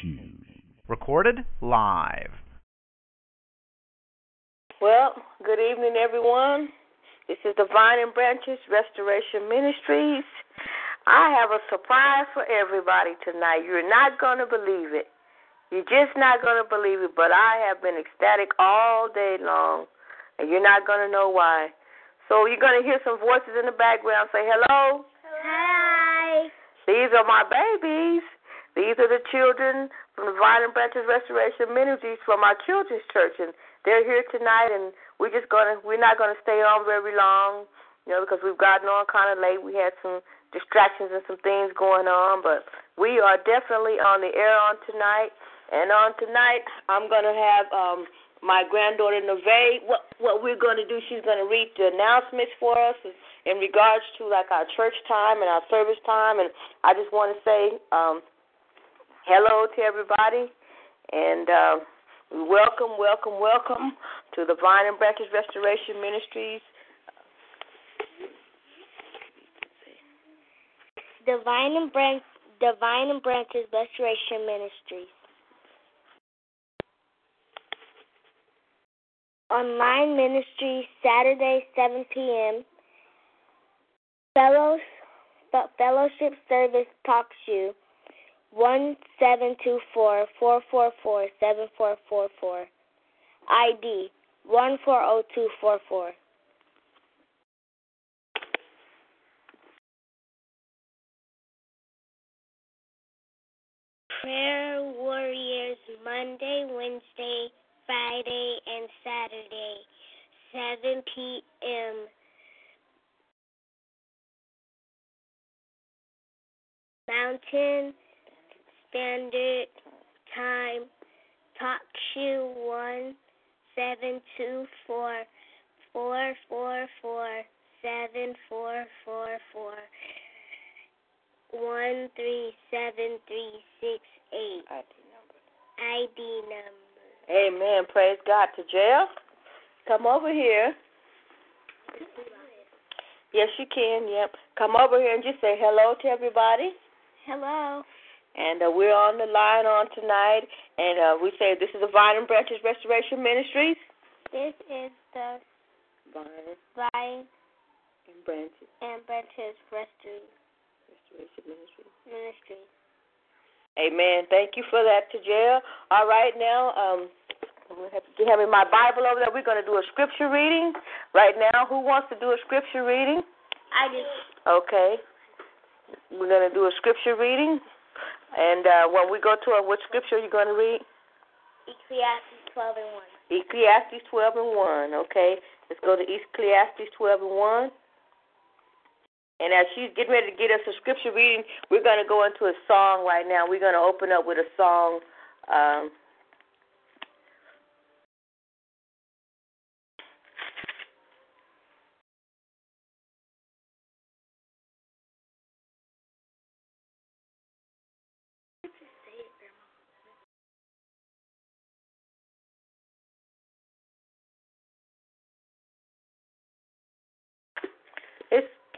shoes. Recorded live. Well, good evening, everyone. This is the Vine and Branches Restoration Ministries. I have a surprise for everybody tonight. You're not going to believe it. You're just not going to believe it, but I have been ecstatic all day long, and you're not going to know why. So you're going to hear some voices in the background say, Hello. Hi. These are my babies. These are the children from the Vine and Branches Restoration Ministries from our children's church, and they're here tonight. And we're just gonna we're not gonna stay on very long, you know, because we've gotten on kind of late. We had some distractions and some things going on, but we are definitely on the air on tonight. And on tonight, I'm gonna have um, my granddaughter Neve. What what we're gonna do? She's gonna read the announcements for us in regards to like our church time and our service time. And I just want to say um, hello to everybody, and uh, welcome, welcome, welcome to the Vine and Branches Restoration Ministries. Divine and Branch, Divine and Branches Restoration Ministries. Online ministry Saturday 7 p.m. Fellows, fellowship service talks show one seven two four four four four seven four four four. ID one four zero two four four. Prayer Warriors Monday, Wednesday, Friday, and Saturday, 7 p.m. Mountain Standard Time Talk Shoe one seven two four four four four seven four four four one three seven three six eight. ID number. ID number. Amen. Praise God. To jail. Come over here. Yes, you can. Yep. Come over here and just say hello to everybody. Hello. And uh, we're on the line on tonight, and uh, we say this is the Vine and Branches Restoration Ministries. This is the Vine Vine and Branches and Branches Restoration Restoration Ministries. Ministry. Amen. Thank you for that, Tajel. All right, now um, to have my Bible over there. We're going to do a scripture reading right now. Who wants to do a scripture reading? I do. Okay. We're going to do a scripture reading. And uh, when we go to it, what scripture are you going to read? Ecclesiastes 12 and 1. Ecclesiastes 12 and 1. Okay. Let's go to Ecclesiastes 12 and 1. And as she's getting ready to get us a scripture reading, we're going to go into a song right now. We're going to open up with a song. Um,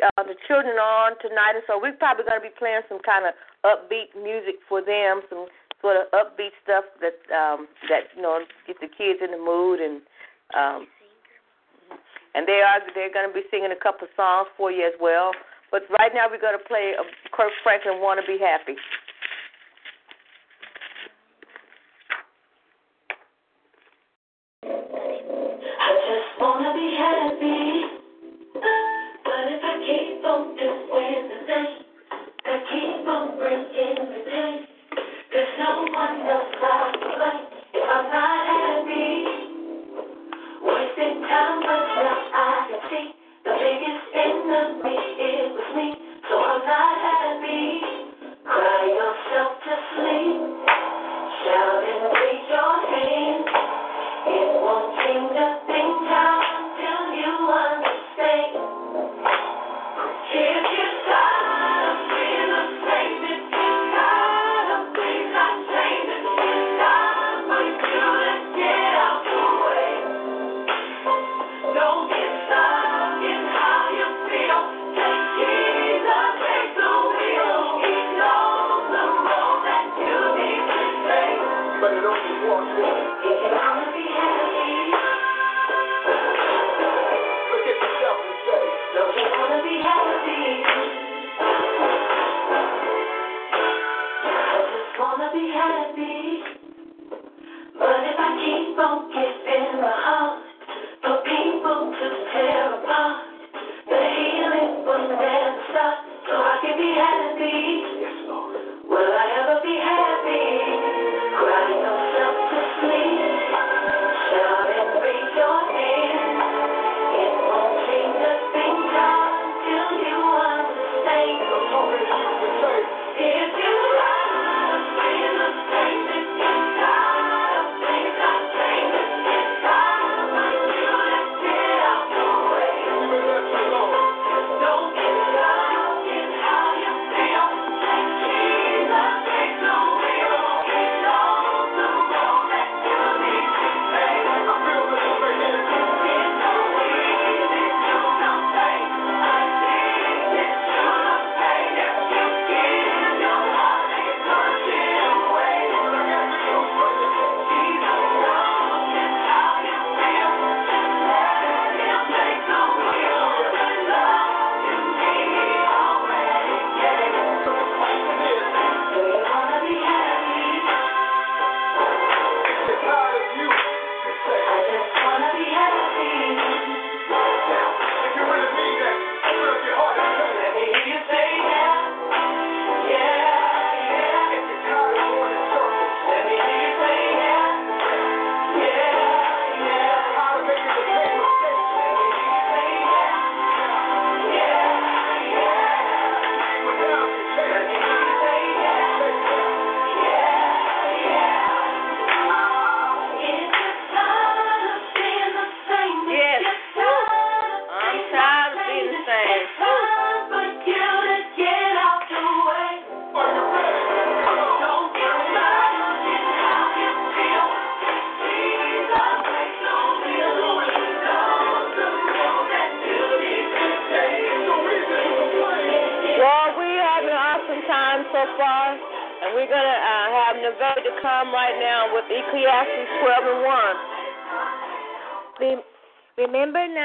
uh, the children on tonight, and so we're probably going to be playing some kind of upbeat music for them, some sort of upbeat stuff that um, that you know get the kids in the mood, and um, and they are they're going to be singing a couple of songs for you as well. But right now we're going to play a Kirk Franklin "Want to Be Happy." I just wanna be happy. Time, but now I can see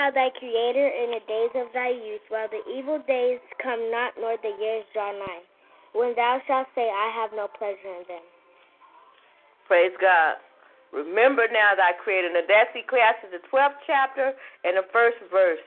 Now thy Creator in the days of thy youth, while the evil days come not, nor the years draw nigh, when thou shalt say, I have no pleasure in them. Praise God. Remember now thy Creator. Now that's Ecclesiastes, the 12th chapter and the first verse.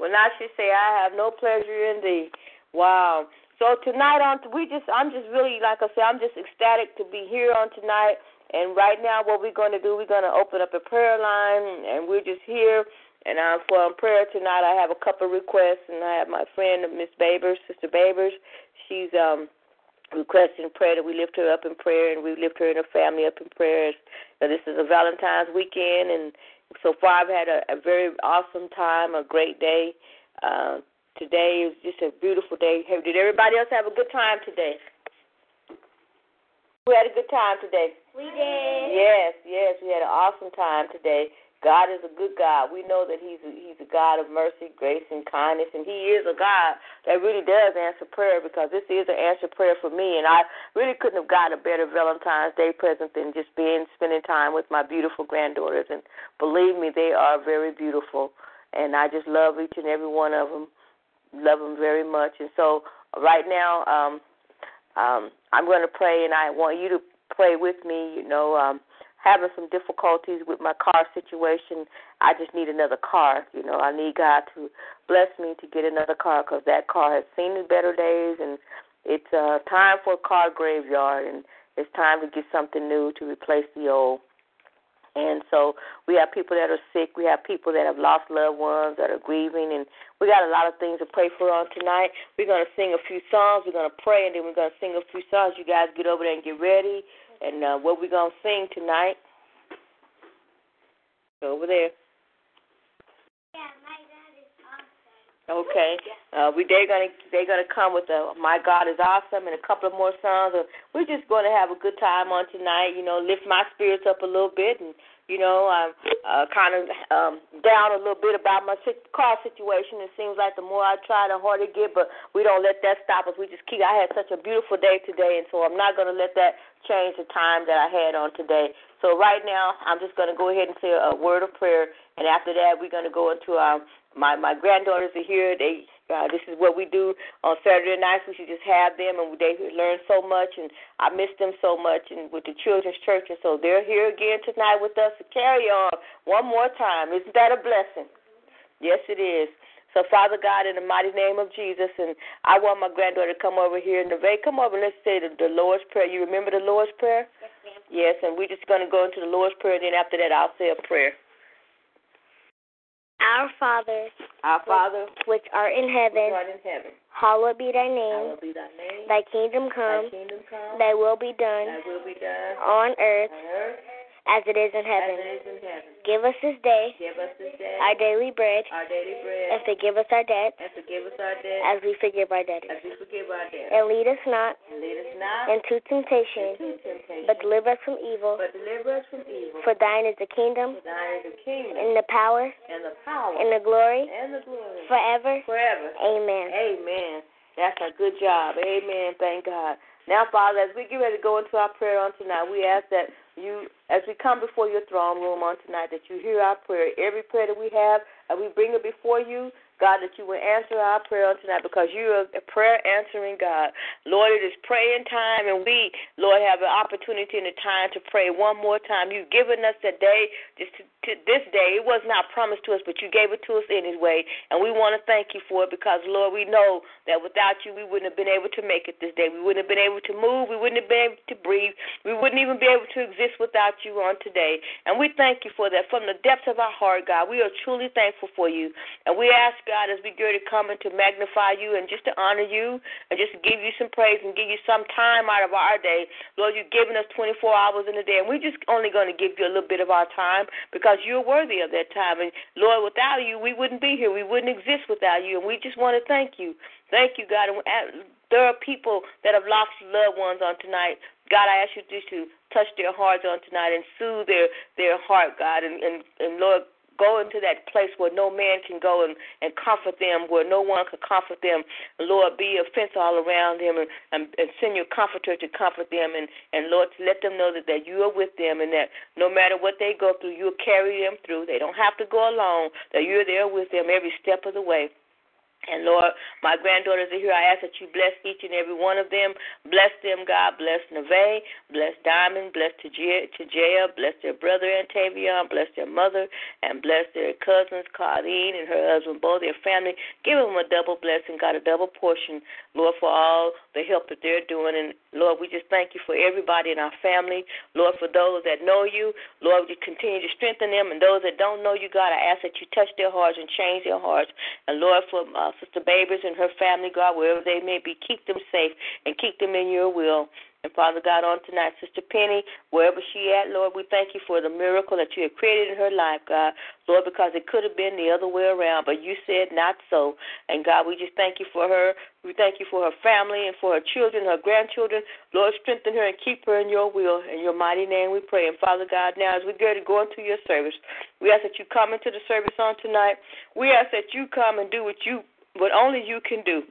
When I should say, I have no pleasure in thee. Wow. So tonight on, we just, I'm just really, like I said, I'm just ecstatic to be here on tonight. And right now, what we're going to do, we're going to open up a prayer line, and we're just here. And I'm for prayer tonight, I have a couple of requests, and I have my friend Miss Babers, Sister Babers. She's um requesting prayer that we lift her up in prayer, and we lift her and her family up in prayers. Now, this is a Valentine's weekend, and so far I've had a, a very awesome time, a great day. Uh, today is just a beautiful day. Hey, did everybody else have a good time today? We had a good time today. We did. Yes, yes, we had an awesome time today. God is a good God. We know that He's a, He's a God of mercy, grace, and kindness, and He is a God that really does answer prayer because this is an answer prayer for me, and I really couldn't have gotten a better Valentine's Day present than just being spending time with my beautiful granddaughters. And believe me, they are very beautiful, and I just love each and every one of them. Love them very much, and so right now, um, um, I'm going to pray, and I want you to pray with me. You know, um, having some difficulties with my car situation. I just need another car. You know, I need God to bless me to get another car because that car has seen the better days, and it's uh, time for a car graveyard, and it's time to get something new to replace the old. And so we have people that are sick. We have people that have lost loved ones that are grieving, and we got a lot of things to pray for on tonight. We're going to sing a few songs. We're going to pray, and then we're going to sing a few songs. You guys get over there and get ready. And uh, what we're going to sing tonight, over there. Yeah, my God is awesome. Okay. Uh, we they're gonna they're gonna come with a My God is awesome and a couple of more songs. We're just gonna have a good time on tonight. You know, lift my spirits up a little bit, and you know, I'm uh, kind of um, down a little bit about my car situation. It seems like the more I try, the harder it get. But we don't let that stop us. We just keep. I had such a beautiful day today, and so I'm not gonna let that change the time that I had on today. So right now, I'm just gonna go ahead and say a word of prayer, and after that, we're gonna go into our my my granddaughters are here. They uh, this is what we do on Saturday nights. We should just have them, and they learn so much. And I miss them so much, and with the children's church, and so they're here again tonight with us to carry on one more time. Isn't that a blessing? Yes, it is. So, Father God, in the mighty name of Jesus, and I want my granddaughter to come over here. And Neve, come over and let's say the, the Lord's Prayer. You remember the Lord's Prayer? Yes, ma'am. Yes, and we're just going to go into the Lord's Prayer, and then after that, I'll say a prayer. Our Father, Our Father, which art in heaven, art in heaven, hallowed be thy name. be thy name. Thy kingdom Thy come, kingdom come. thy will be Thy done will be done on earth on earth as it is in as heaven. it is in heaven. Give us this day Give us this day our daily bread, our daily and forgive us our debts and forgive us our debt as we forgive our debtors. as we forgive our debtors. And lead us not And lead us not into temptation, into temptation, but deliver us from evil. but deliver us from evil. For thine is the kingdom, For thine is the kingdom, and the power, and the power, and the glory, and the glory, forever. forever. Amen. Amen. That's a good job. Amen. Thank God. Now, Father, as we get ready to go into our prayer on tonight, we ask that you, as we come before your throne room on tonight, that you hear our prayer. Every prayer that we have, and we bring it before you, God, that you will answer our prayer on tonight because you are a prayer answering God. Lord, it is praying time, and we, Lord, have an opportunity and a time to pray one more time. You've given us a day, just to, to this day. It was not promised to us, but you gave it to us anyway, and we want to thank you for it because, Lord, we know that without you, we wouldn't have been able to make it this day. We wouldn't have been able to move. We wouldn't have been able to breathe. We wouldn't even be able to exist without you on today. And we thank you for that from the depths of our heart, God. We are truly thankful for you. And we ask, God, as we go to come and to magnify you and just to honor you and just to give you some praise and give you some time out of our day. Lord, you've given us 24 hours in a day, and we're just only going to give you a little bit of our time because you're worthy of that time. And Lord, without you, we wouldn't be here. We wouldn't exist without you. And we just want to thank you. Thank you, God. And uh, there are people that have lost loved ones on tonight. God, I ask you just to touch their hearts on tonight and soothe their their heart, God, and and, and Lord, go into that place where no man can go and, and comfort them, where no one can comfort them. Lord, be a fence all around them and, and, and send your comforter to comfort them and, and Lord, let them know that, that you are with them and that no matter what they go through, you'll carry them through. They don't have to go alone, that you're there with them every step of the way. And Lord, my granddaughters are here. I ask that you bless each and every one of them. Bless them, God. Bless Neve. Bless Diamond. Bless Tajea. Bless their brother Antavion. Bless their mother. And bless their cousins, Claudine and her husband, both their family. Give them a double blessing, God, a double portion, Lord, for all the help that they're doing. And Lord, we just thank you for everybody in our family. Lord, for those that know you, Lord, you continue to strengthen them. And those that don't know you, God, I ask that you touch their hearts and change their hearts. And Lord, for uh, Uh, Sister Babers and her family, God, wherever they may be, keep them safe and keep them in your will. And Father God, on tonight, Sister Penny, wherever she at, Lord, we thank you for the miracle that you have created in her life, God. Lord, because it could have been the other way around, but you said not so. And God, we just thank you for her. We thank you for her family and for her children, her grandchildren. Lord, strengthen her and keep her in your will. In your mighty name we pray. And Father God, now as we go to go into your service, we ask that you come into the service on tonight. We ask that you come and do what you what only you can do.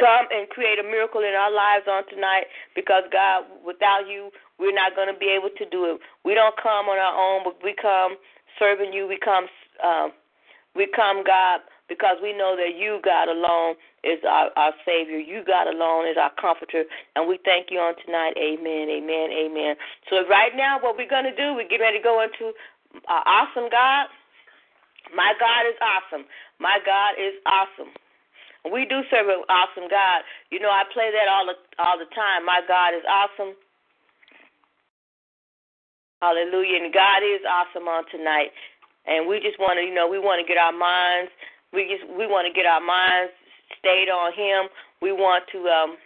Come and create a miracle in our lives on tonight because, God, without you, we're not going to be able to do it. We don't come on our own, but we come serving you. We come, um, we come, God, because we know that you, God, alone is our, our Savior. You, God, alone is our Comforter. And we thank you on tonight. Amen, amen, amen. So right now, what we're going to do, we're getting ready to go into our awesome God. My God is awesome. My God is awesome. We do serve an awesome God. You know, I play that all the all the time. My God is awesome. Hallelujah. And God is awesome on tonight. And we just want to, you know, we want to get our minds, we just we want to get our minds stayed on Him. We want to um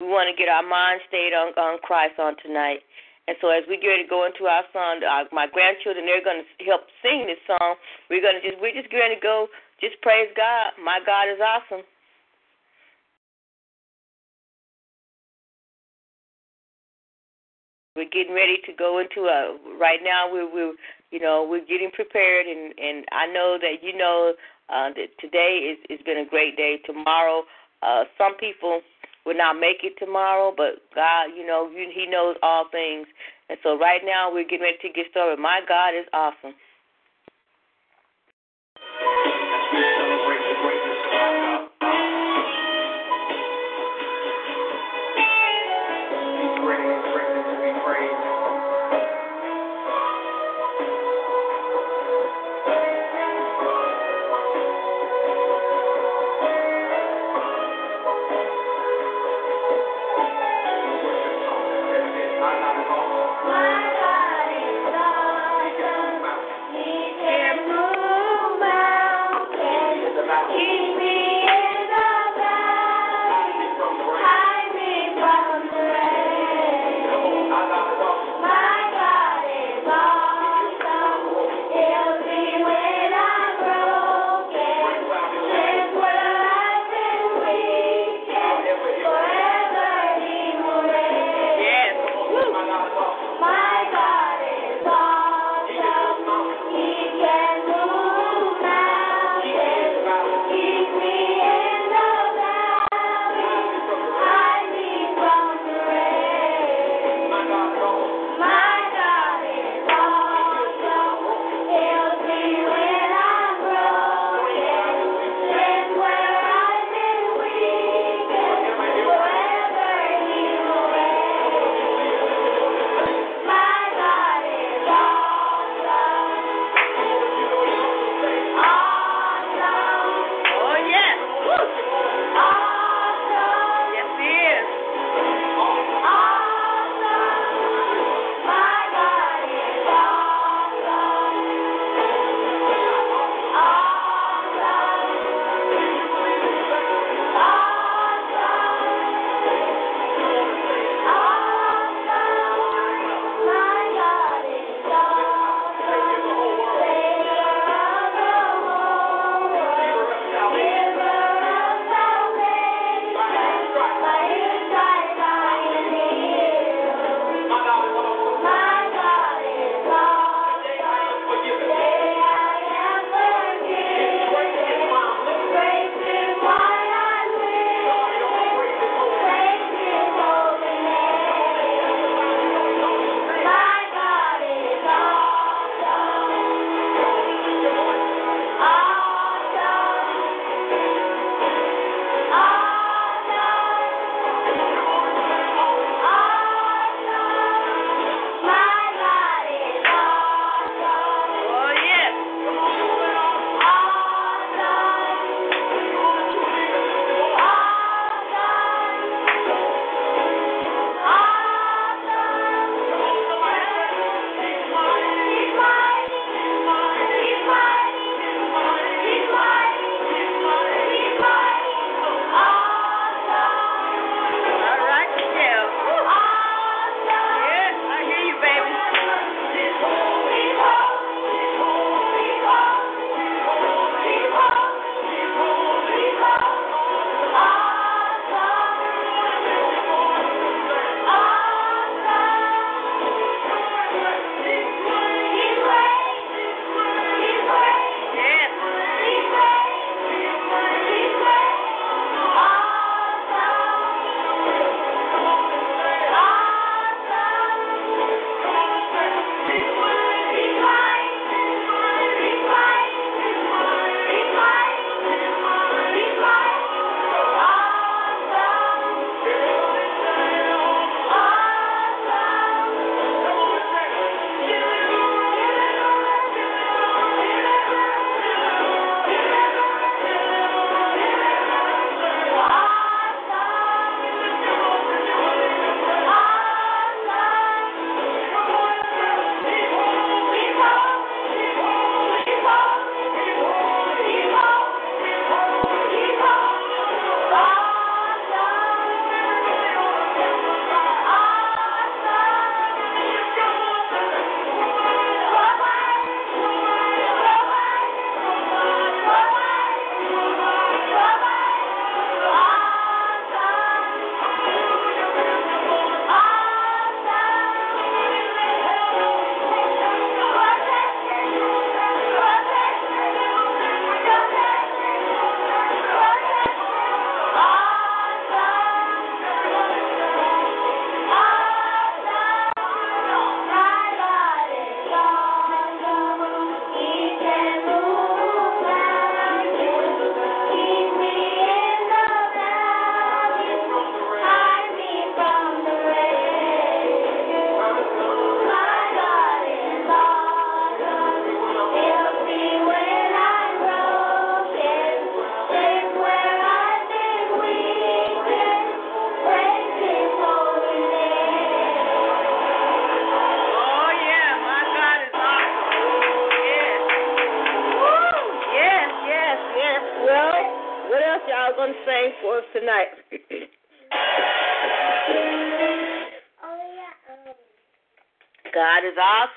we want to get our minds stayed on on Christ on tonight. And so as we get ready to go into our song, uh, my grandchildren they're going to help sing this song. We're going to just we're just going to go just praise God. My God is awesome. We're getting ready to go into a right now. We're we're you know we're getting prepared, and and I know that you know uh, that today is has been a great day. Tomorrow, uh, some people will not make it tomorrow, but God, you know, He knows all things. And so right now we're getting ready to get started. My God is awesome.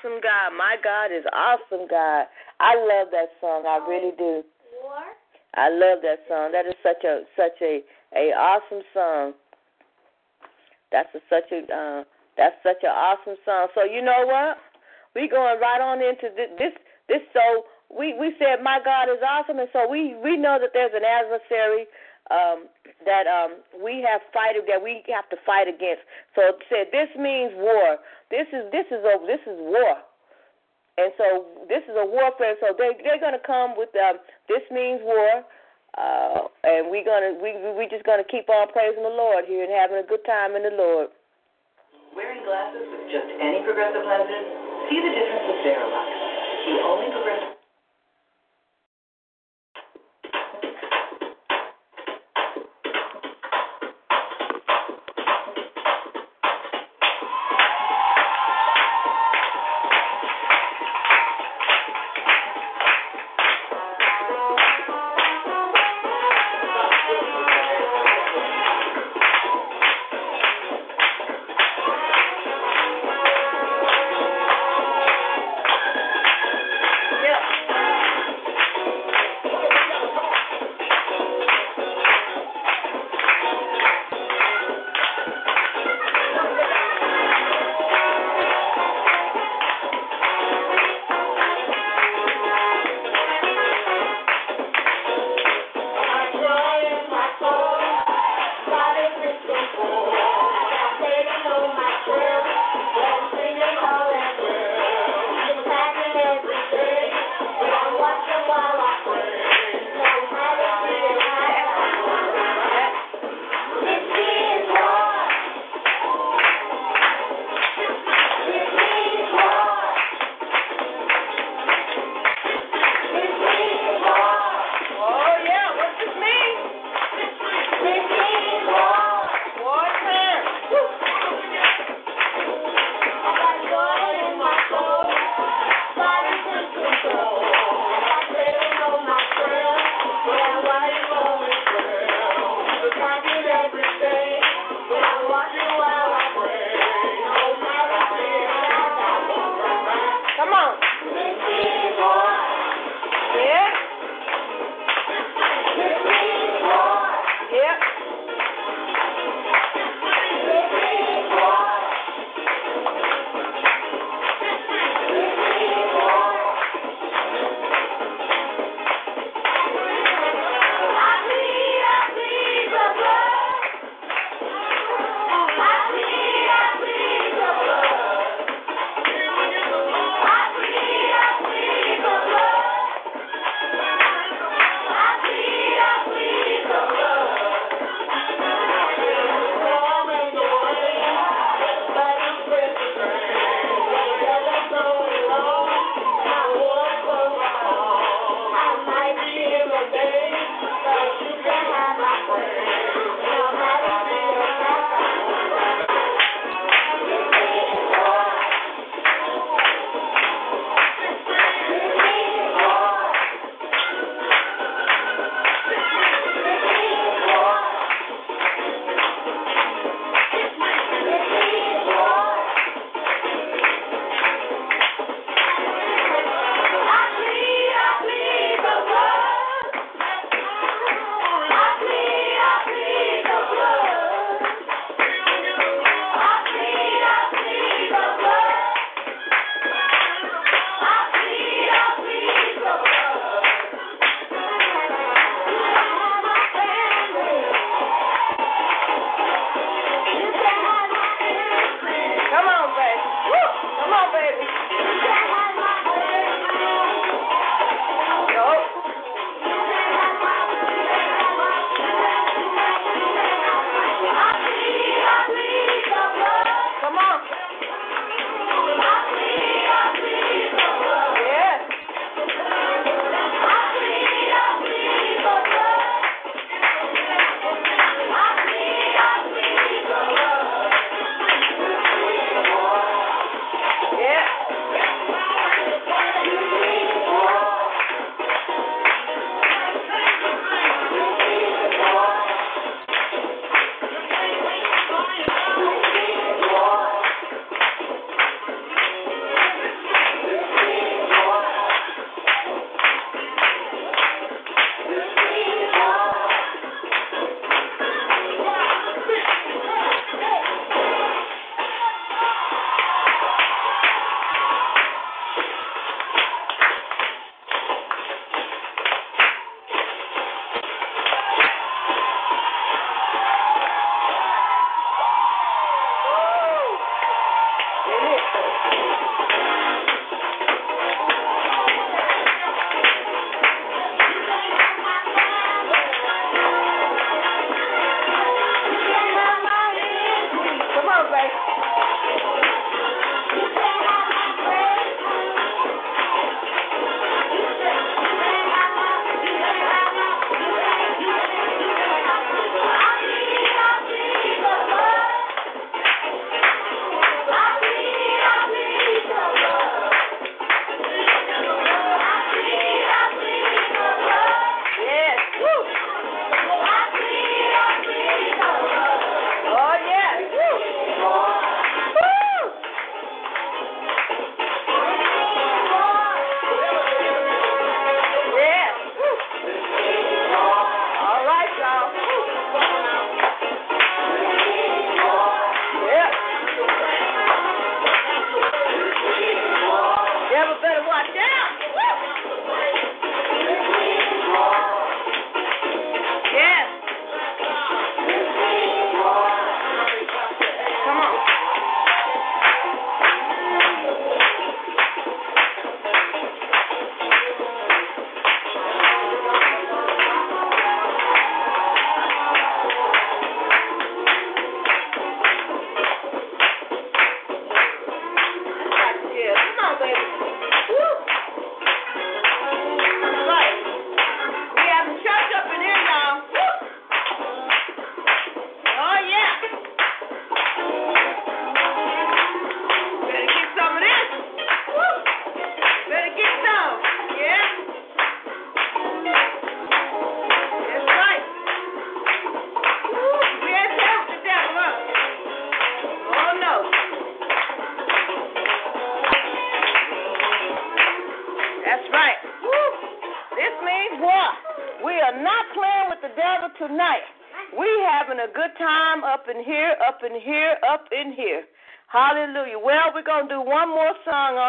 Awesome, God. My God is awesome, God. I love that song. I really do. I love that song. That is such a such a a awesome song. That's a, such a uh, that's such an awesome song. So you know what? We going right on into this this, this so we we said my God is awesome, and so we we know that there's an adversary um, that um, we have fight that we have to fight against. So it said this means war. This is this is a this is war. And so this is a warfare. So they they're gonna come with um, this means war, uh, and we're gonna we we just gonna keep on praising the Lord here and having a good time in the Lord. Wearing glasses with just any progressive lenses, see the difference with Varilux, the only progressive.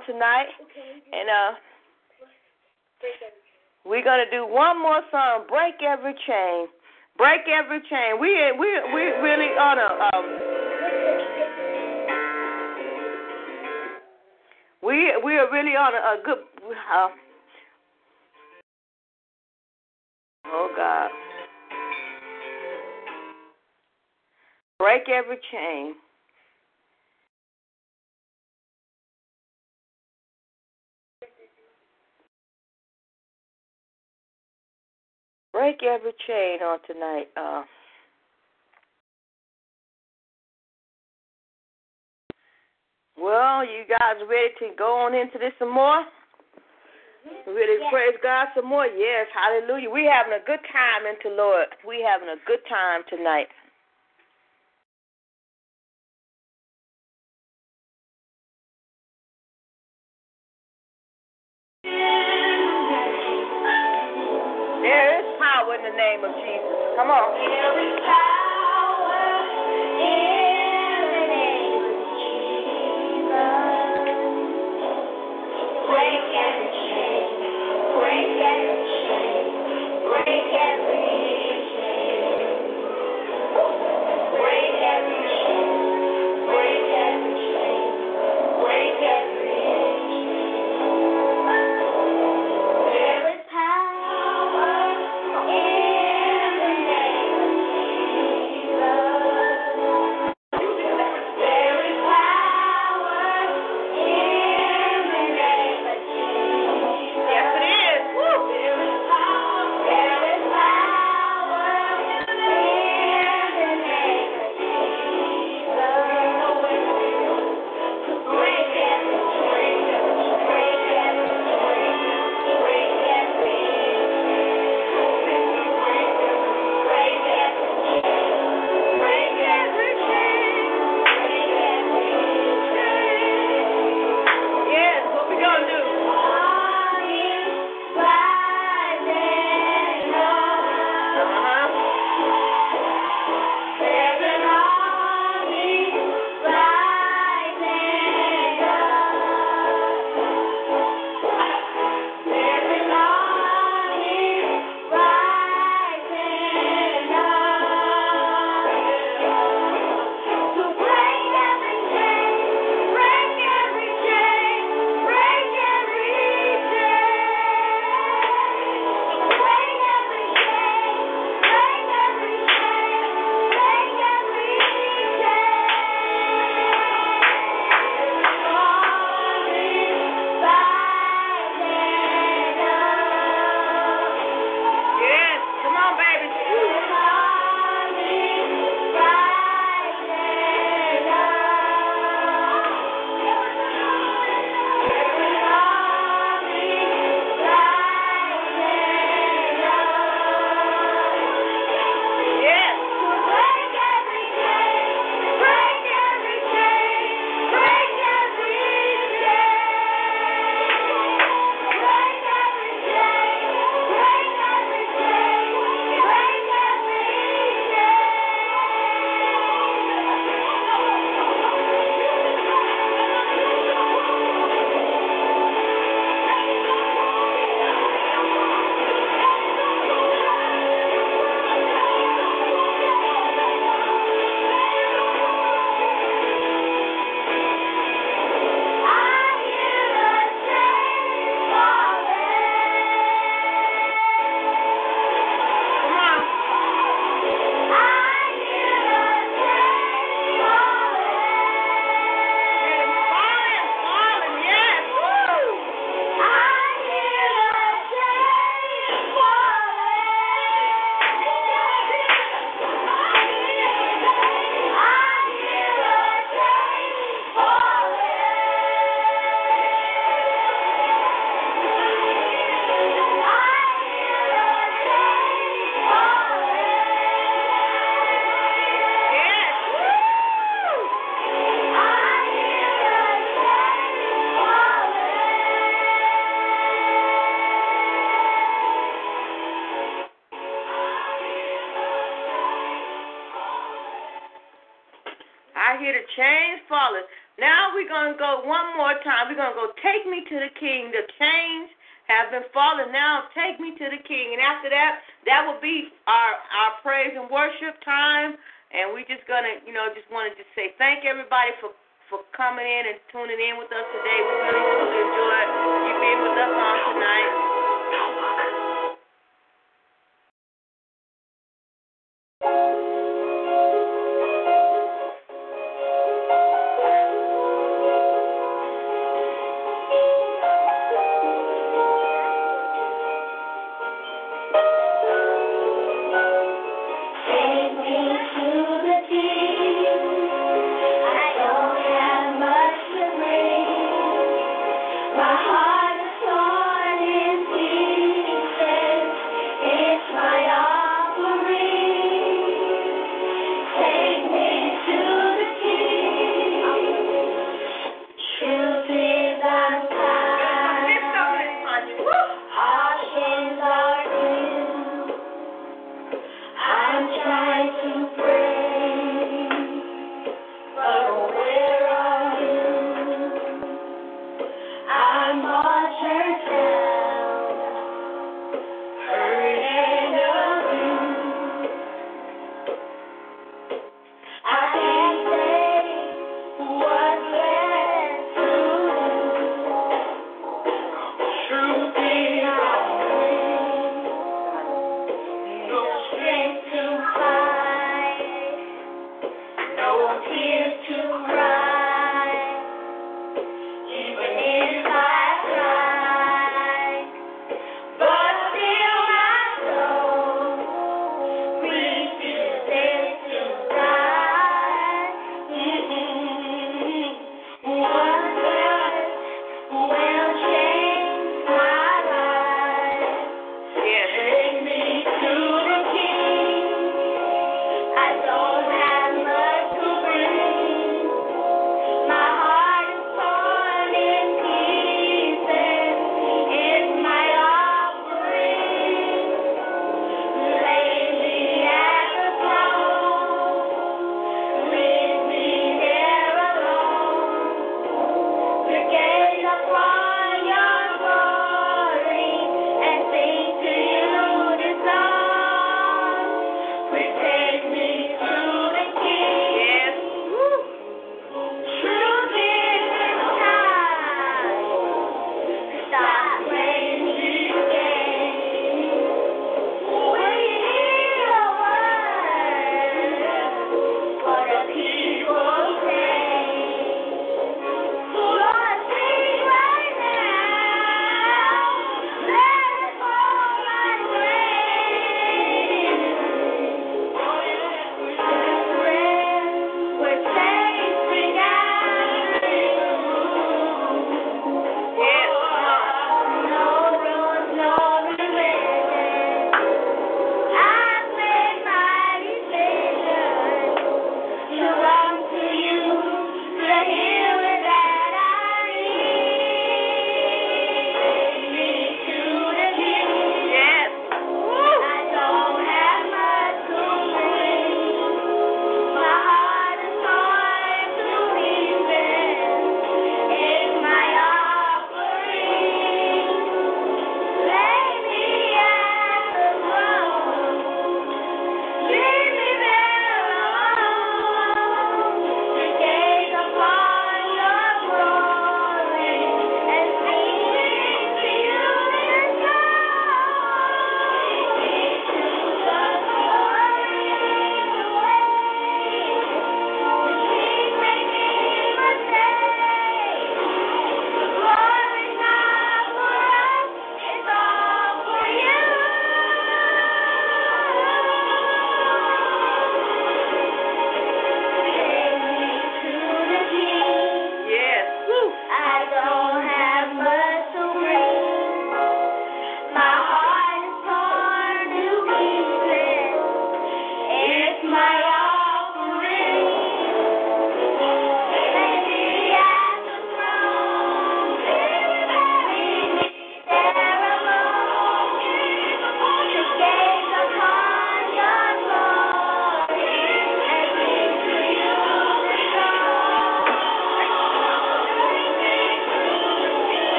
On tonight, and uh, we're gonna do one more song. Break every chain. Break every chain. We we we really on a um. We we are really on a, a good. Uh, oh God. Break every chain. Break every chain on tonight. Uh, well, you guys ready to go on into this some more? Really Yes. praise God some more? Yes, hallelujah. We having a good time into Lord. We having a good time tonight. There the name of Jesus. Come on. King. The chains have been fallen. Now take me to the king. And after that, that will be our, our praise and worship time. And we're just to, you know, just want to just say thank everybody for for coming in and tuning in with us today. We really, truly enjoyed you being with us on tonight.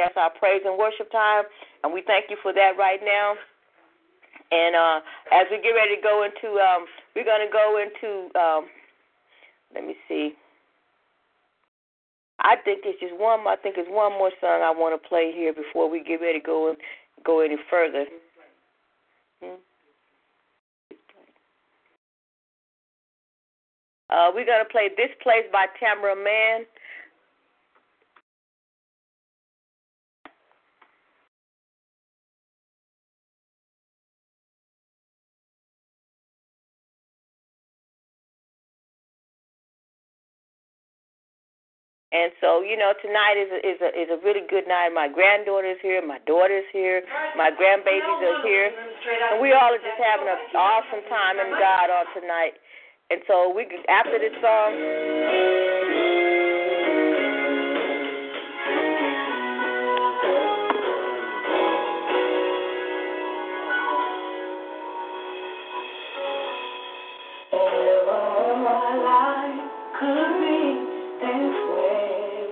That's our praise and worship time, and we thank you for that right now. And uh, as we get ready to go into, um, we're going to go into, um, let me see. I think it's just one. I think it's one more song I want to play here before we get ready to go go any further. Hmm? Uh, we're gonna play "This Place" by Tamela Mann. And so, you know, tonight is a, is a is a really good night. My granddaughter's here, my daughter's here, my grandbabies are here, and we all are just having an awesome time in God on tonight. And so, we after this song. Ever my life could be this way.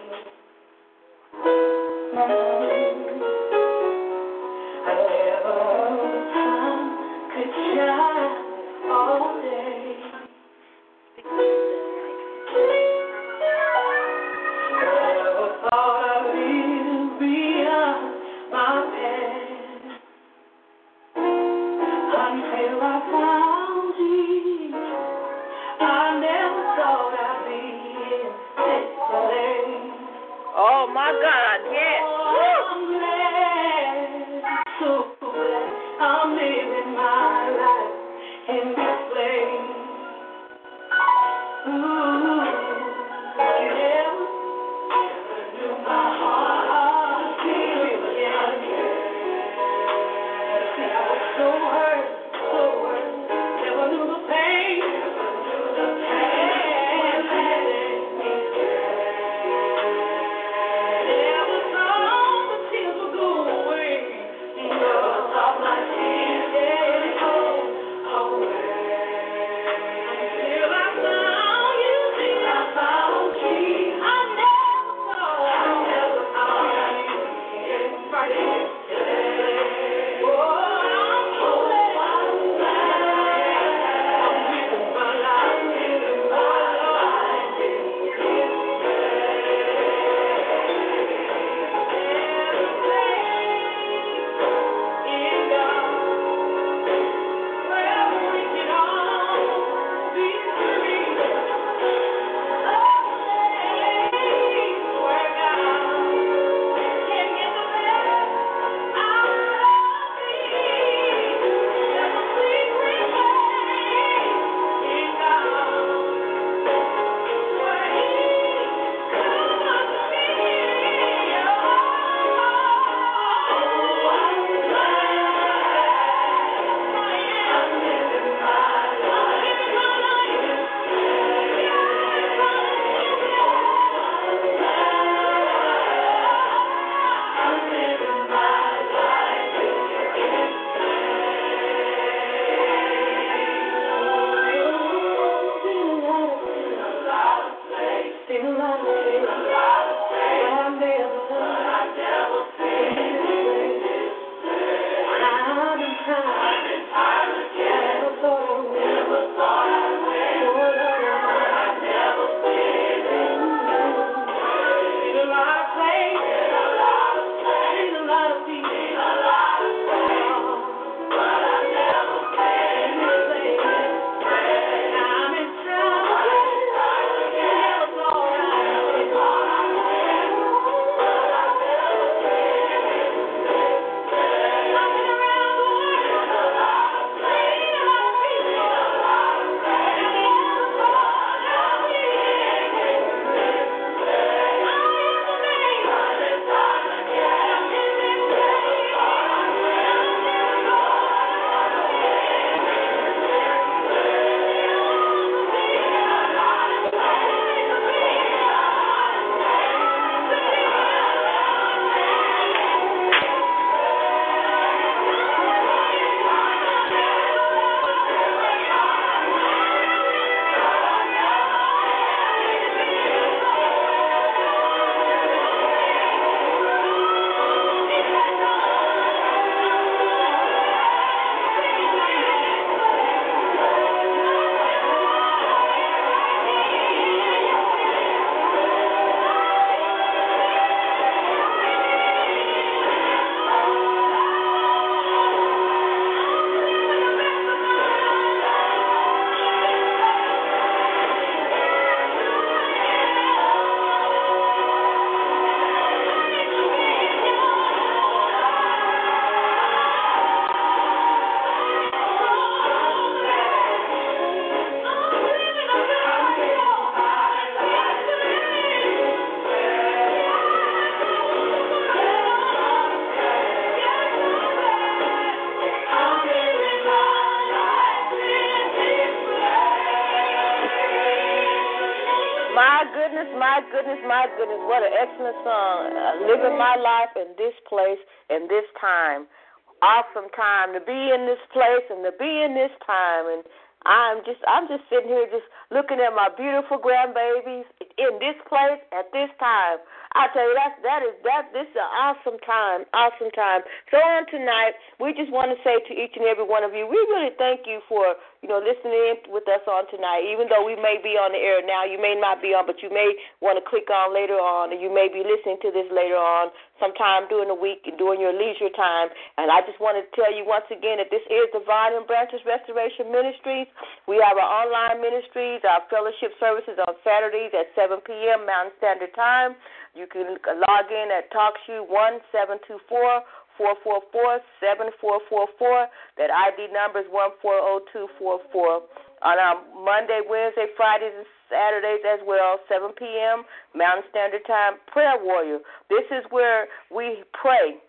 My goodness. What an excellent song. Uh, living my life in this place and this time. Awesome time to be in this place and to be in this time. And I'm just I'm just sitting here just looking at my beautiful grandbabies in this place at this time. I tell you that that is that this is an awesome time, awesome time. So on tonight, we just want to say to each and every one of you, we really thank you for you know, listening with us on tonight. Even though we may be on the air now, you may not be on, but you may want to click on later on, and you may be listening to this later on, sometime during the week and during your leisure time. And I just want to tell you once again that this is The Vine and Branches Restoration Ministries. We have our online ministries, our fellowship services on Saturdays at 7 p.m. Mountain Standard Time. You can log in at TalkShoe 1724 four four four seven four four four. That ID number is one four zero two four four. On our Monday, Wednesday, Fridays, and Saturdays as well, 7 p.m. Mountain Standard Time. Prayer Warrior. This is where we pray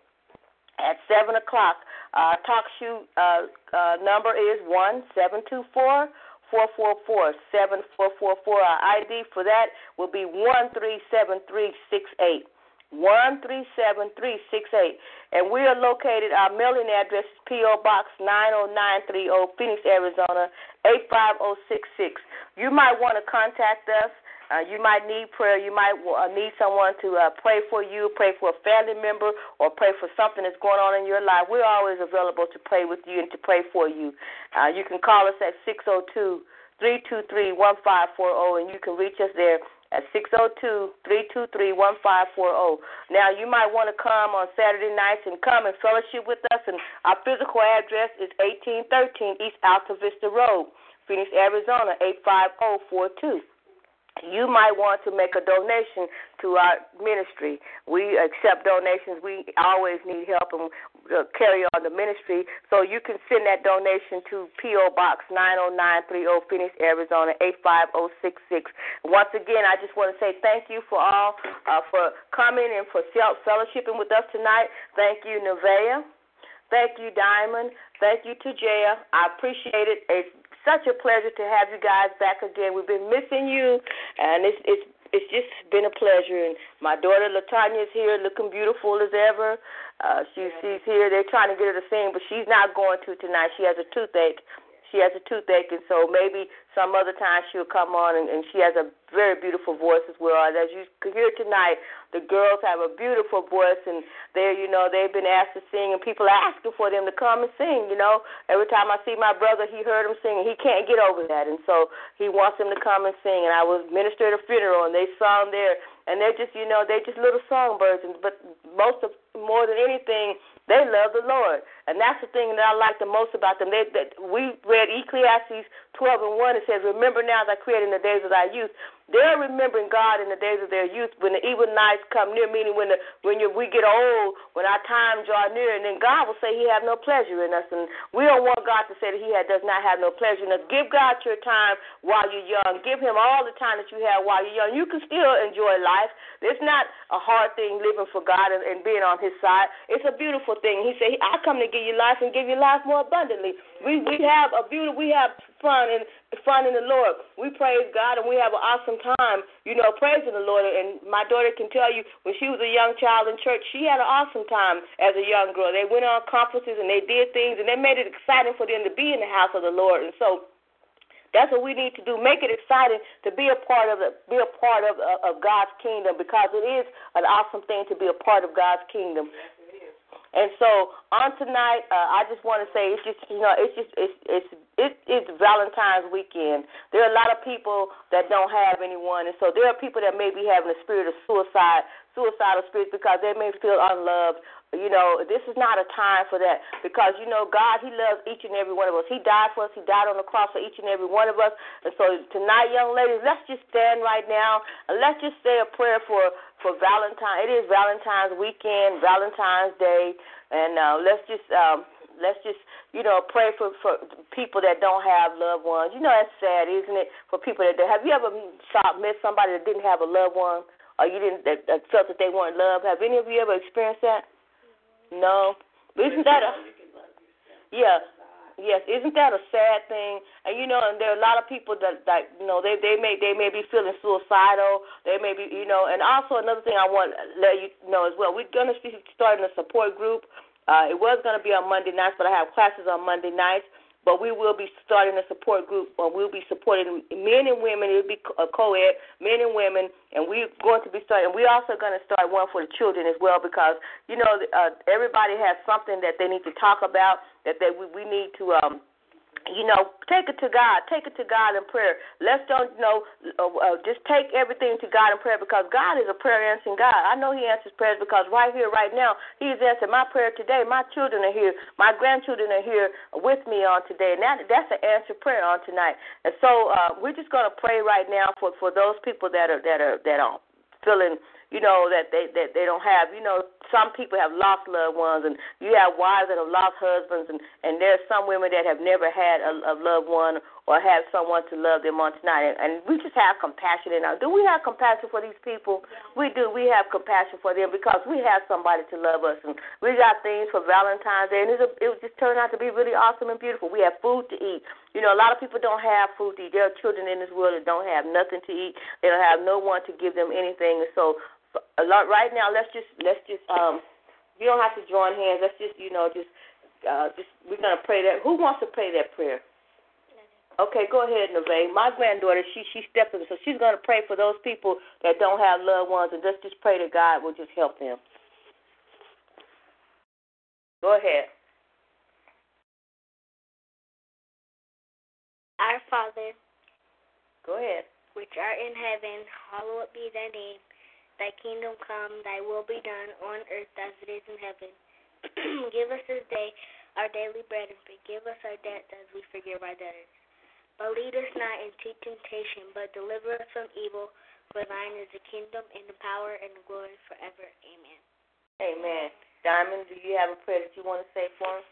at 7 o'clock. Uh, talk shoot uh, uh, number is one seven two four four four four seven four four four. Our ID for that will be one three seven three six eight. One three seven three six eight, and we are located. Our mailing address is PO Box nine zero nine three zero, Phoenix, Arizona eight five zero six six. You might want to contact us. Uh, you might need prayer. You might uh, need someone to uh, pray for you, pray for a family member, or pray for something that's going on in your life. We're always available to pray with you and to pray for you. Uh, you can call us at six zero two three two three one five four zero, and you can reach us there at 602-323-1540. Now, you might want to come on Saturday nights and come and fellowship with us. And our physical address is 1813 East Alta Vista Road, Phoenix, Arizona, 85042 you might want to make a donation to our ministry. We accept donations. We always need help and uh, carry on the ministry. So you can send that donation to P.O. Box 90930 Phoenix, Arizona 85066. Once again, I just want to say thank you for all uh, for coming and for fellowshipping with us tonight. Thank you, Nevaeh. Thank you, Diamond. Thank you to Jaya. I appreciate it. It's such a pleasure to have you guys back again. We've been missing you, and it's it's it's just been a pleasure. And my daughter Latanya is here, looking beautiful as ever. Uh, she she's here. They're trying to get her to sing, but she's not going to tonight. She has a toothache. She has a toothache, and so maybe some other time she'll come on, and, and she has a very beautiful voice as well. As you could hear tonight, the girls have a beautiful voice, and they, you know, they've been asked to sing, and people are asking for them to come and sing. You know, every time I see my brother, he heard him sing, he can't get over that, and so he wants them to come and sing. And I was minister at a funeral, and they sung there, and they're just, you know, they're just little songbirds, and but most of more than anything, they love the Lord, and that's the thing that I like the most about them. They, that we read Ecclesiastes 12 and 1. It says, "Remember now that I created in the days of thy youth." They're remembering God in the days of their youth when the evil nights come near, meaning when the when you, we get old, when our time draw near, and then God will say He have no pleasure in us, and we don't want God to say that He does not have no pleasure in us. Give God your time while you're young. Give Him all the time that you have while you're young. You can still enjoy life. It's not a hard thing living for God and, and being on His side. It's a beautiful thing. He said, "I come to give you life and give you life more abundantly." We we have a beauty. We have fun and fun in the Lord. We praise God and we have an awesome time, you know, praising the Lord. And my daughter can tell you when she was a young child in church, she had an awesome time as a young girl. They went on conferences and they did things and they made it exciting for them to be in the house of the Lord. And so that's what we need to do. Make it exciting to be a part of the, be a part of of God's kingdom because it is an awesome thing to be a part of God's kingdom. And so on tonight, uh, I just want to say it's just you know it's just it's it's it, it's Valentine's weekend. There are a lot of people that don't have anyone, and so there are people that may be having a spirit of suicide, suicidal spirit because they may feel unloved. You know, this is not a time for that because you know God, He loves each and every one of us. He died for us. He died on the cross for each and every one of us. And so tonight, young ladies, let's just stand right now and let's just say a prayer for for Valentine. It is Valentine's weekend, Valentine's Day, and uh, let's just um, let's just you know pray for for people that don't have loved ones. You know that's sad, isn't it? For people that have you ever saw met somebody that didn't have a loved one, or you didn't that, that felt that they weren't loved? Have any of you ever experienced that? No, isn't that a yeah? Yes, isn't that a sad thing? And you know, and there are a lot of people that that you know they they may they may be feeling suicidal. They may be you know, and also another thing I want to let you know as well. We're gonna be starting a support group. Uh, it was gonna be on Monday nights, but I have classes on Monday nights. But we will be starting a support group, or we'll be supporting men and women. It'll be a co-ed, men and women, and we're going to be starting. We're also going to start one for the children as well, because you know uh, everybody has something that they need to talk about that they we, we need to um, you know, take it to God. Take it to God in prayer. Let's don't you know, uh, uh, just take everything to God in prayer because God is a prayer answering God. I know He answers prayers because right here, right now, He's answered my prayer today. My children are here. My grandchildren are here with me on today, and that that's an answered prayer on tonight. And so uh, we're just going to pray right now for for those people that are that are that are feeling you know that they that they don't have you know some people have lost loved ones and you have wives that have lost husbands and and there's some women that have never had a, a loved one or have someone to love them on tonight and, and we just have compassion in our do we have compassion for these people? We do we have compassion for them because we have somebody to love us and we got things for valentine's day and it's a, it just turned out to be really awesome and beautiful. We have food to eat you know a lot of people don't have food to eat there are children in this world that don't have nothing to eat they don't have no one to give them anything so a lot right now. Let's just let's just um. You don't have to join hands. Let's just you know just uh just we're gonna pray that. Who wants to pray that prayer? Okay, go ahead, Neve. My granddaughter, she she stepped in, so she's gonna pray for those people that don't have loved ones, and just just pray that God will just help them. Go ahead. Our Father, Go ahead. which art in heaven, hallowed be thy name. Thy kingdom come, thy will be done on earth as it is in heaven. Give us this day our daily bread and forgive us our debts as we forgive our debtors. But lead us not into temptation, but deliver us from evil. For thine is the kingdom and the power and the glory forever. Amen. Amen. Diamond, do you have a prayer that you want to say for us?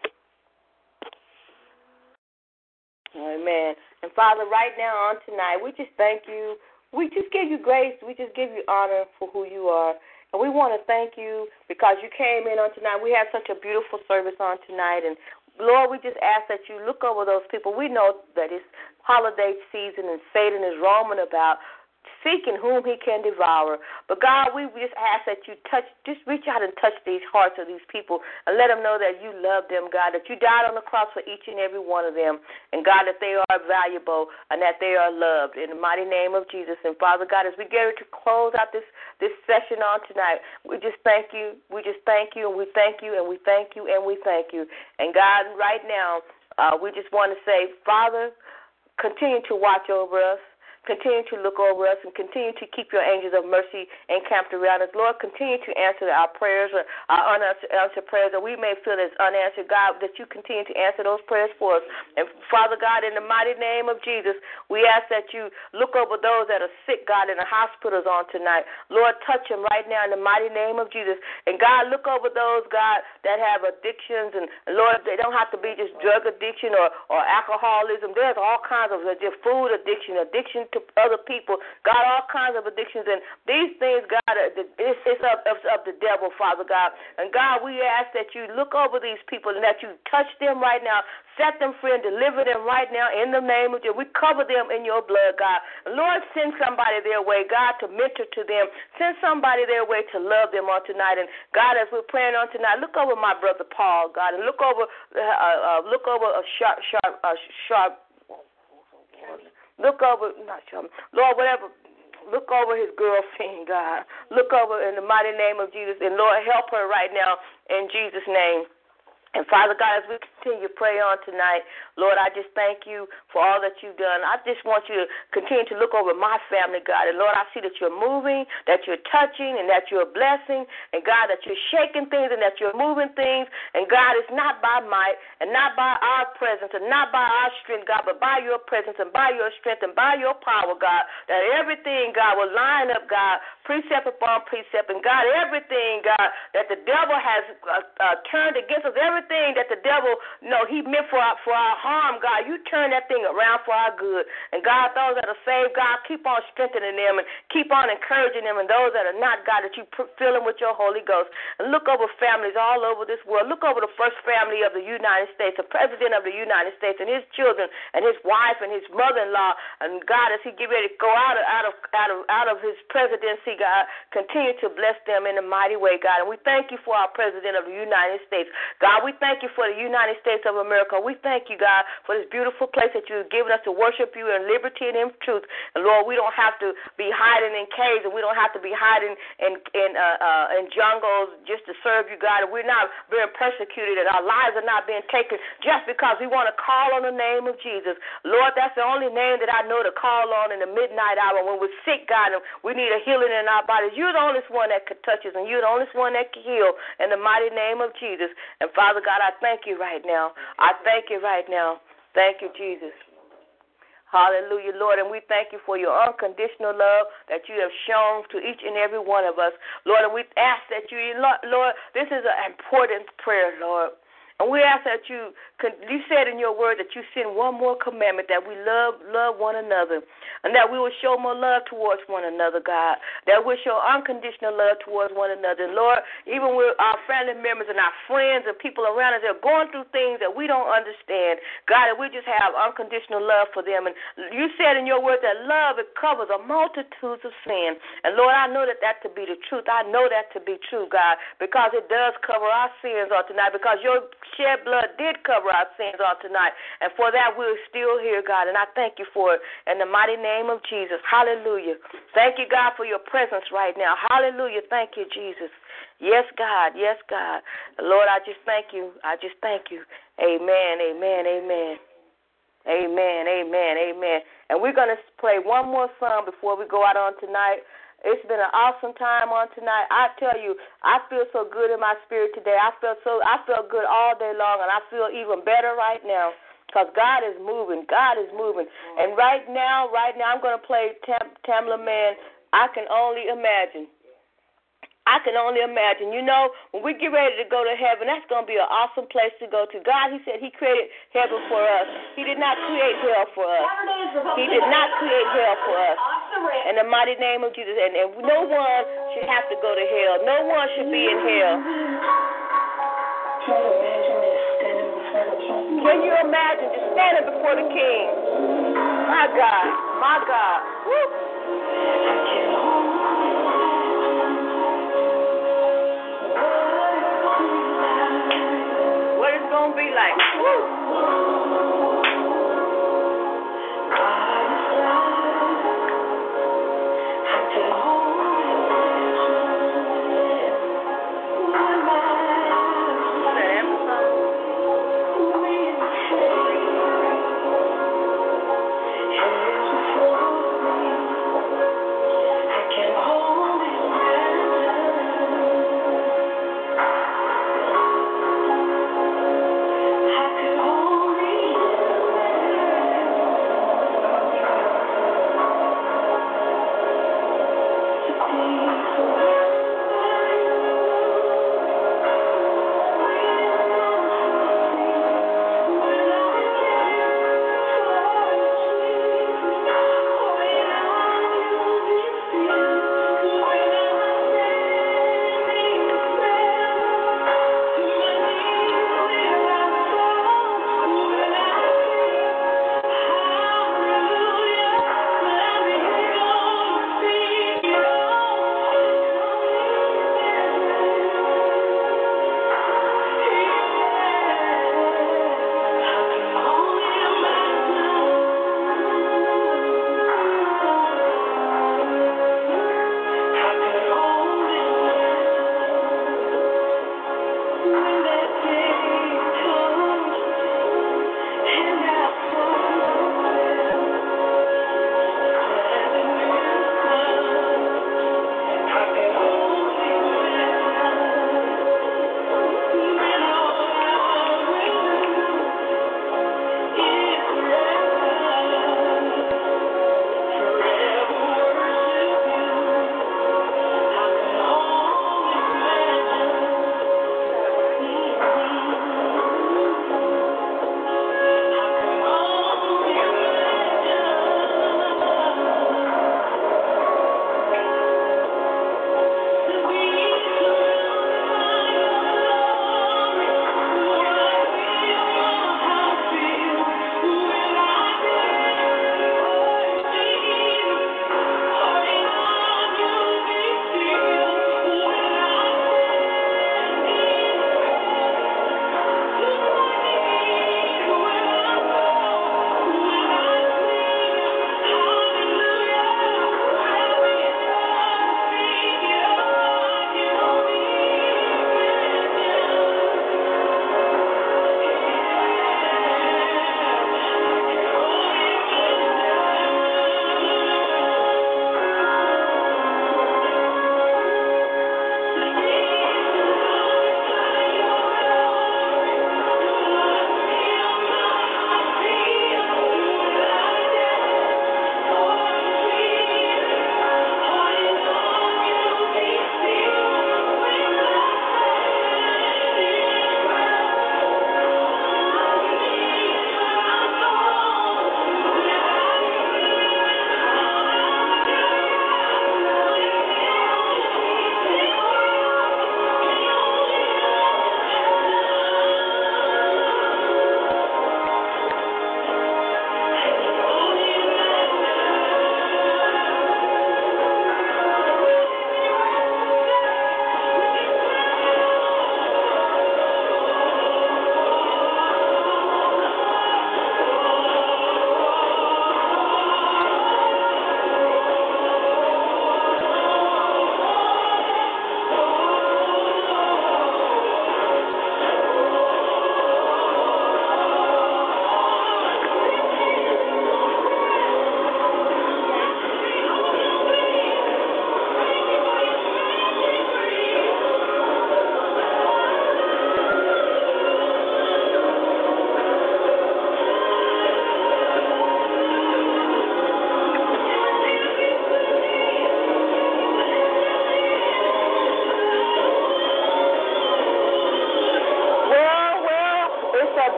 Amen. And Father, right now on tonight, we just thank you we just give you grace. We just give you honor for who you are. And we want to thank you because you came in on tonight. We had such a beautiful service on tonight. And Lord, we just ask that you look over those people. We know that it's holiday season and Satan is roaming about seeking whom he can devour. But God, we just ask that you touch, just reach out and touch these hearts of these people and let them know that you love them, God, that you died on the cross for each and every one of them, and God, that they are valuable and that they are loved. In the mighty name of Jesus. And Father God, as we get ready to close out this, this session on tonight, we just thank you. We just thank you, and we thank you, and we thank you, and we thank you. And God, right now, uh, we just want to say, Father, continue to watch over us. Continue to look over us and continue to keep your angels of mercy encamped around us. Lord, continue to answer our prayers, or our unanswered prayers that we may feel as unanswered. God, that you continue to answer those prayers for us. And Father God, in the mighty name of Jesus, we ask that you look over those that are sick, God, in the hospitals on tonight. Lord, touch them right now in the mighty name of Jesus. And God, look over those, God, that have addictions. And Lord, they don't have to be just drug addiction or, or alcoholism. There's all kinds of just food addiction, addiction to to other people. God, all kinds of addictions. And these things, God, it's, it's, of, it's of the devil, Father God. And God, we ask that you look over these people and that you touch them right now. Set them free and deliver them right now in the name of Jesus. We cover them in your blood, God. Lord, send somebody their way, God, to mentor to them. Send somebody their way to love them on tonight. And God, as we're praying on tonight, look over my brother Paul, God, and look over, uh, uh, look over a sharp, sharp, uh, sharp Look over, not sure, Lord, whatever. Look over his girlfriend, God. Look over in the mighty name of Jesus. And Lord, help her right now in Jesus' name. And Father God, as we continue to pray on tonight, Lord, I just thank you for all that you've done. I just want you to continue to look over my family, God. And Lord, I see that you're moving, that you're touching, and that you're blessing. And God, that you're shaking things and that you're moving things. And God, it's not by might and not by our presence and not by our strength, God, but by your presence and by your strength and by your power, God, that everything, God, will line up, God, precept upon precept. And God, everything, God, that the devil has uh, uh, turned against us, everything that the devil, know, he meant for our, for our harm, God, you turn that thing around for our good. And God, those that are saved, God, keep on strengthening them and keep on encouraging them. And those that are not, God, that you fill them with your Holy Ghost. And look over families all over this world. Look over the first family of the United States, the president of the United States, and his children, and his wife, and his mother-in-law. And God, as he get ready to go out of out of out of out of his presidency, God, continue to bless them in a mighty way, God. And we thank you for our president of the United States, God. We thank you for the United States of America. We thank you, God, for this beautiful place that you've given us to worship you in liberty and in truth. And Lord, we don't have to be hiding in caves, and we don't have to be hiding in in uh, uh, in jungles just to serve you, God. And we're not being persecuted, and our lives are not being taken just because we want to call on the name of Jesus. Lord, that's the only name that I know to call on in the midnight hour when we're sick, God, and we need a healing in our bodies. You're the only one that could touch us, and you're the only one that can heal in the mighty name of Jesus. And Father God, I thank you right now. I thank you right now. Thank you, Jesus. Hallelujah, Lord. And we thank you for your unconditional love that you have shown to each and every one of us. Lord, and we ask that you, Lord, this is an important prayer, Lord. And we ask that you, you said in your word that you send one more commandment that we love, love one another, and that we will show more love towards one another, God. That we show unconditional love towards one another. And Lord, even with our family members and our friends and people around us that are going through things that we don't understand, God, that we just have unconditional love for them. And you said in your word that love it covers a multitude of sin. And Lord, I know that that to be the truth. I know that to be true, God, because it does cover our sins on tonight. Because your shed blood did cover our sins on tonight. And for that, we're still here, God. And I thank you for it in the mighty name of Jesus. Hallelujah. Thank you, God, for your presence right now. Hallelujah. Thank you, Jesus. Yes, God. Yes, God. Lord, I just thank you. I just thank you. Amen. Amen. Amen. Amen. Amen. Amen. And we're going to play one more song before we go out on tonight. It's been an awesome time on tonight. I tell you, I feel so good in my spirit today. I felt so I felt good all day long, and I feel even better right now because God is moving. God is moving. And right now, right now, I'm going to play Tam- Tamela Mann. I can only imagine. I can only imagine. You know, when we get ready to go to heaven, that's going to be an awesome place to go to. God, He said He created heaven for us. He did not create hell for us. He did not create hell for us. In the mighty name of Jesus. And, and no one should have to go to hell. No one should be in hell. Can you imagine just standing before the King? My God, my God. Woo. Gonna be like? Woo.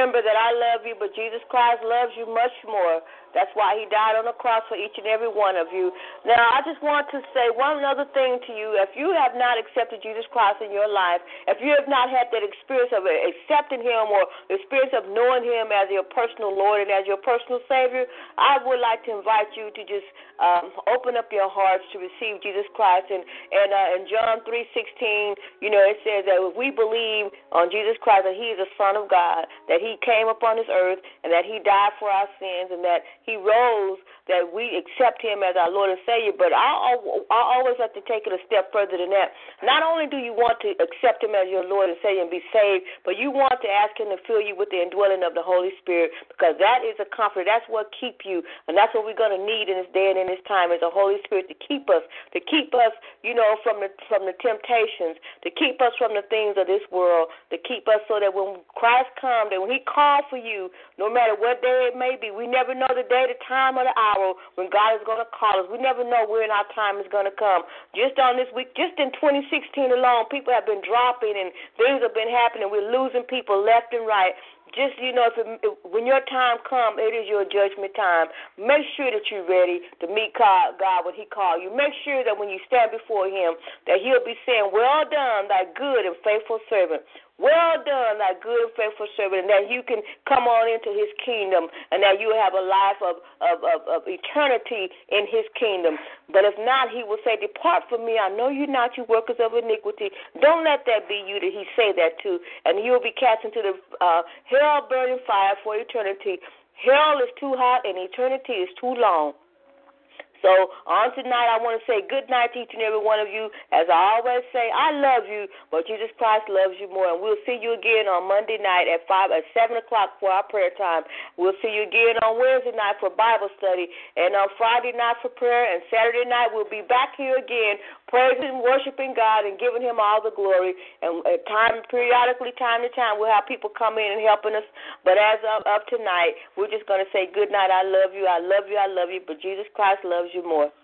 Remember that I love you, but Jesus Christ loves you much more. That's why he died on the cross for each and every one of you. Now, I just want to say one other thing to you. If you have not accepted Jesus Christ in your life, if you have not had that experience of accepting him or the experience of knowing him as your personal Lord and as your personal Savior, I would like to invite you to just um, open up your hearts to receive Jesus Christ. And, and uh, in John 3.16, you know, it says that if we believe on Jesus Christ, that he is the Son of God, that he came upon this earth, and that he died for our sins, and that he rose that we accept him as our Lord and Savior. But I, I always like to take it a step further than that. Not only do you want to accept him as your Lord and Savior and be saved, but you want to ask him to fill you with the indwelling of the Holy Spirit because that is a comfort. That's what keep you, and that's what we're going to need in this day and in this time is the Holy Spirit to keep us, to keep us, you know, from the from the temptations, to keep us from the things of this world, to keep us so that when Christ comes, that when He calls for you, no matter what day it may be, we never know the day, the time, or the hour when God is going to call us. We never know when our time is going to come. Just on this week, just in 2016 alone, people have been dropping and things have been happening. We're losing people left and right just you know, if, it, if when your time comes, it is your judgment time. Make sure that you're ready to meet God, God when He call you. Make sure that when you stand before Him, that He'll be saying, "Well done, thy good and faithful servant." Well done, thy good and faithful servant, and that you can come on into his kingdom and that you have a life of, of, of, of eternity in his kingdom. But if not, he will say, Depart from me, I know you not, you workers of iniquity. Don't let that be you that he say that to, and you will be cast into the uh, hell burning fire for eternity. Hell is too hot and eternity is too long. So on tonight, I want to say good night to each and every one of you. As I always say, I love you, but Jesus Christ loves you more. And we'll see you again on Monday night at five at seven o'clock for our prayer time. We'll see you again on Wednesday night for Bible study, and on Friday night for prayer, and Saturday night we'll be back here again, praising, worshiping God, and giving Him all the glory. And at time periodically, time to time, we'll have people come in and helping us. But as of, of tonight, we're just going to say good night. I love you. I love you. I love you. But Jesus Christ loves you more.